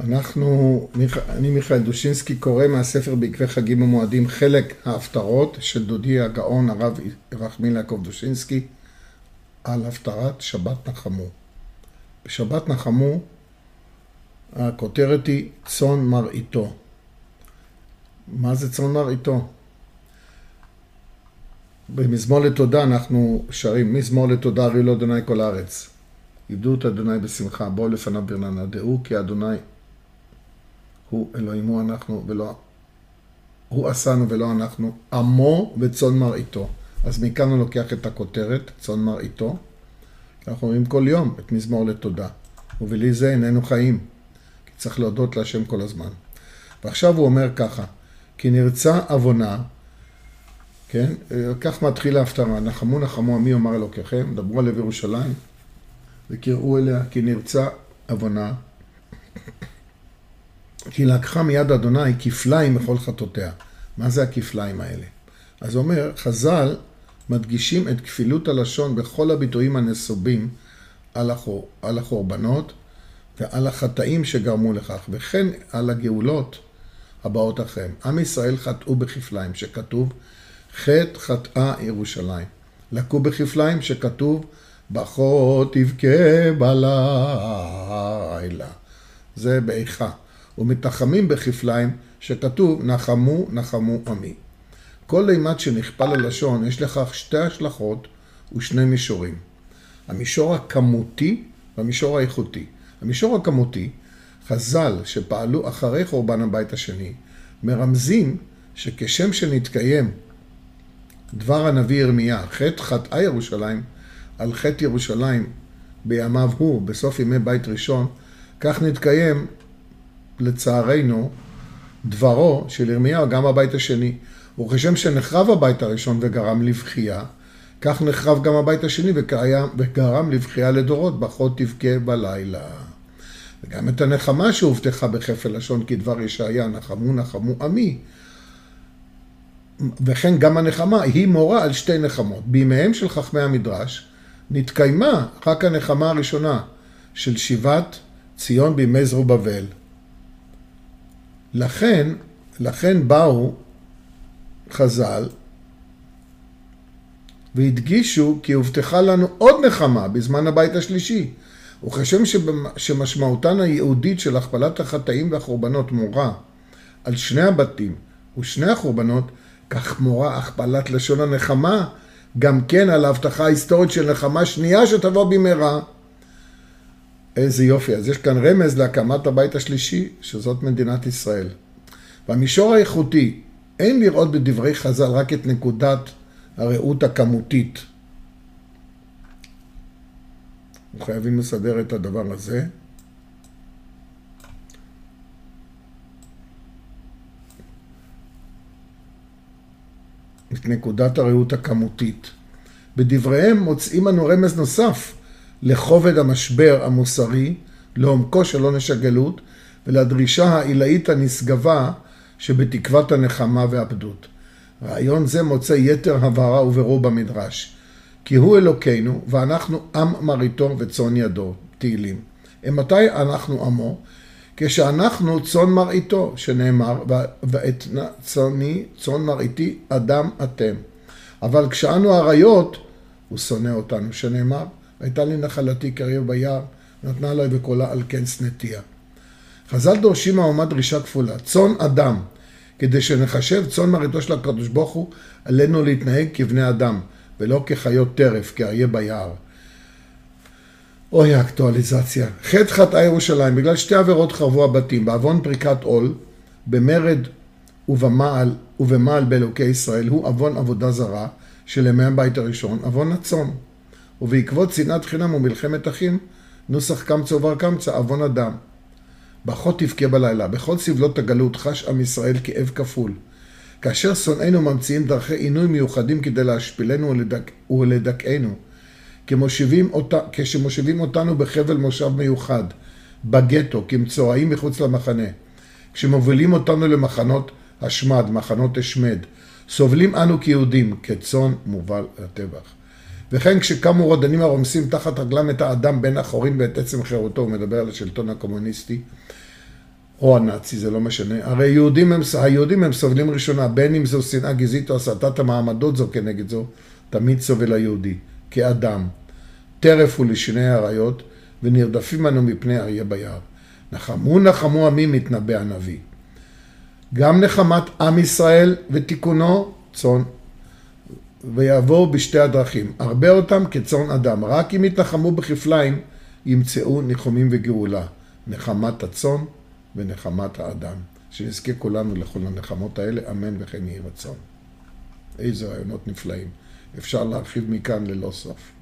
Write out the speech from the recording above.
אנחנו, אני מיכאל דושינסקי קורא מהספר בעקבי חגים ומועדים חלק ההפטרות של דודי הגאון הרב רחמיל יעקב דושינסקי על הפטרת שבת נחמו. בשבת נחמו הכותרת היא צאן מרעיתו. מה זה צאן מרעיתו? במזמור לתודה אנחנו שרים, מזמור לתודה הרי לו אדוני כל הארץ. עבדו את אדוני בשמחה, בואו לפניו ברננה, דעו כי אדוני הוא אלוהימו אנחנו ולא, הוא עשנו ולא אנחנו, עמו וצאן מרעיתו. אז מכאן הוא לוקח את הכותרת, צאן מרעיתו. אנחנו אומרים כל יום את מזמור לתודה, ובלי זה איננו חיים, כי צריך להודות להשם כל הזמן. ועכשיו הוא אומר ככה, כי נרצה עוונה, כן, כך מתחיל ההפטרה, נחמו נחמו עמי אומר אלוקיכם, דברו על ירושלים, וקראו אליה כי נרצה עוונה. כי לקחה מיד אדוני כפליים מכל חטאותיה. מה זה הכפליים האלה? אז אומר, חז"ל מדגישים את כפילות הלשון בכל הביטויים הנסובים על, החור, על החורבנות ועל החטאים שגרמו לכך, וכן על הגאולות הבאות אחריהם. עם ישראל חטאו בכפליים, שכתוב חטא חטאה ירושלים. לקו בכפליים, שכתוב בכה תבכה בלילה. זה באיכה. ומתחמים בכפליים, שכתוב נחמו נחמו עמי. כל אימת שנכפל הלשון יש לכך שתי השלכות ושני מישורים. המישור הכמותי והמישור האיכותי. המישור הכמותי, חז"ל שפעלו אחרי חורבן הבית השני, מרמזים שכשם שנתקיים דבר הנביא ירמיה, חטא חטאה ירושלים, על חטא ירושלים בימיו הוא, בסוף ימי בית ראשון, כך נתקיים לצערנו, דברו של ירמיהו גם הבית השני. וכשם שנחרב הבית הראשון וגרם לבכייה, כך נחרב גם הבית השני וגרם לבכייה לדורות, ברכות תבכה בלילה. וגם את הנחמה שהובטחה בכפל לשון כדבר ישעיה, נחמו נחמו עמי. וכן גם הנחמה היא מורה על שתי נחמות. בימיהם של חכמי המדרש נתקיימה רק הנחמה הראשונה של שיבת ציון בימי זרובבל. לכן, לכן באו חז"ל והדגישו כי הובטחה לנו עוד נחמה בזמן הבית השלישי. וכשם שמשמעותן הייעודית של הכפלת החטאים והחורבנות מורה על שני הבתים ושני החורבנות, כך מורה הכפלת לשון הנחמה גם כן על ההבטחה ההיסטורית של נחמה שנייה שתבוא במהרה. איזה יופי. אז יש כאן רמז להקמת הבית השלישי, שזאת מדינת ישראל. במישור האיכותי, אין לראות בדברי חז"ל רק את נקודת הראות הכמותית. אנחנו חייבים לסדר את הדבר הזה. את נקודת הראות הכמותית. בדבריהם מוצאים אנו רמז נוסף לכובד המשבר המוסרי, לעומקו של עונש הגלות ולדרישה העילאית הנשגבה שבתקוות הנחמה והפדות. רעיון זה מוצא יתר הבהרה וברור במדרש. כי הוא אלוקינו ואנחנו עם מריתו וצאן ידו, תהילים. מתי אנחנו עמו? כשאנחנו צאן מרעיתו, שנאמר, ואת צאני, צאן מרעיתי, אדם אתם. אבל כשאנו אריות, הוא שונא אותנו, שנאמר, הייתה לי נחלתי קריב ביער, נתנה עלי בקולה על כן שנאתיה. חז"ל דורשים מהאומה דרישה כפולה, צאן אדם, כדי שנחשב צאן מרעיתו של הקדוש ברוך הוא, עלינו להתנהג כבני אדם, ולא כחיות טרף, כאריה ביער. אוי האקטואליזציה. חטא חטאה ירושלים, בגלל שתי עבירות חרבו הבתים, בעוון פריקת עול, במרד ובמעל, ובמעל באלוקי ישראל, הוא עוון עבודה זרה של ימי הבית הראשון, עוון הצאן. ובעקבות שנאת חינם ומלחמת אחים, נוסח קמצא ובר קמצא, עוון אדם. ברכות תבכה בלילה, בכל סבלות הגלות חש עם ישראל כאב כפול. כאשר שונאינו ממציאים דרכי עינוי מיוחדים כדי להשפילנו ולדכ... ולדכאנו, אות... כשמושיבים אותנו בחבל מושב מיוחד, בגטו, כמצורעים מחוץ למחנה, כשמובילים אותנו למחנות השמד, מחנות השמד, סובלים אנו כיהודים, כצאן מובל לטבח. וכן כשקמו רודנים הרומסים תחת רגלם את האדם בין החורים ואת עצם חירותו, הוא מדבר על השלטון הקומוניסטי, או הנאצי, זה לא משנה. הרי יהודים הם, היהודים הם סובלים ראשונה, בין אם זו שנאה גזעית או הסטת המעמדות זו כנגד זו, תמיד סובל היהודי, כאדם. טרף הוא לשני האריות, ונרדפים אנו מפני אריה ביער. נחמו נחמו עמי מתנבא הנביא. גם נחמת עם ישראל ותיקונו צאן, ויעבור בשתי הדרכים. הרבה אותם כצאן אדם. רק אם יתנחמו בכפליים, ימצאו ניחומים וגאולה. נחמת הצאן ונחמת האדם. שנזכה כולנו לכל הנחמות האלה, אמן וכן יהי רצון. איזה רעיונות נפלאים. אפשר להרחיב מכאן ללא סוף.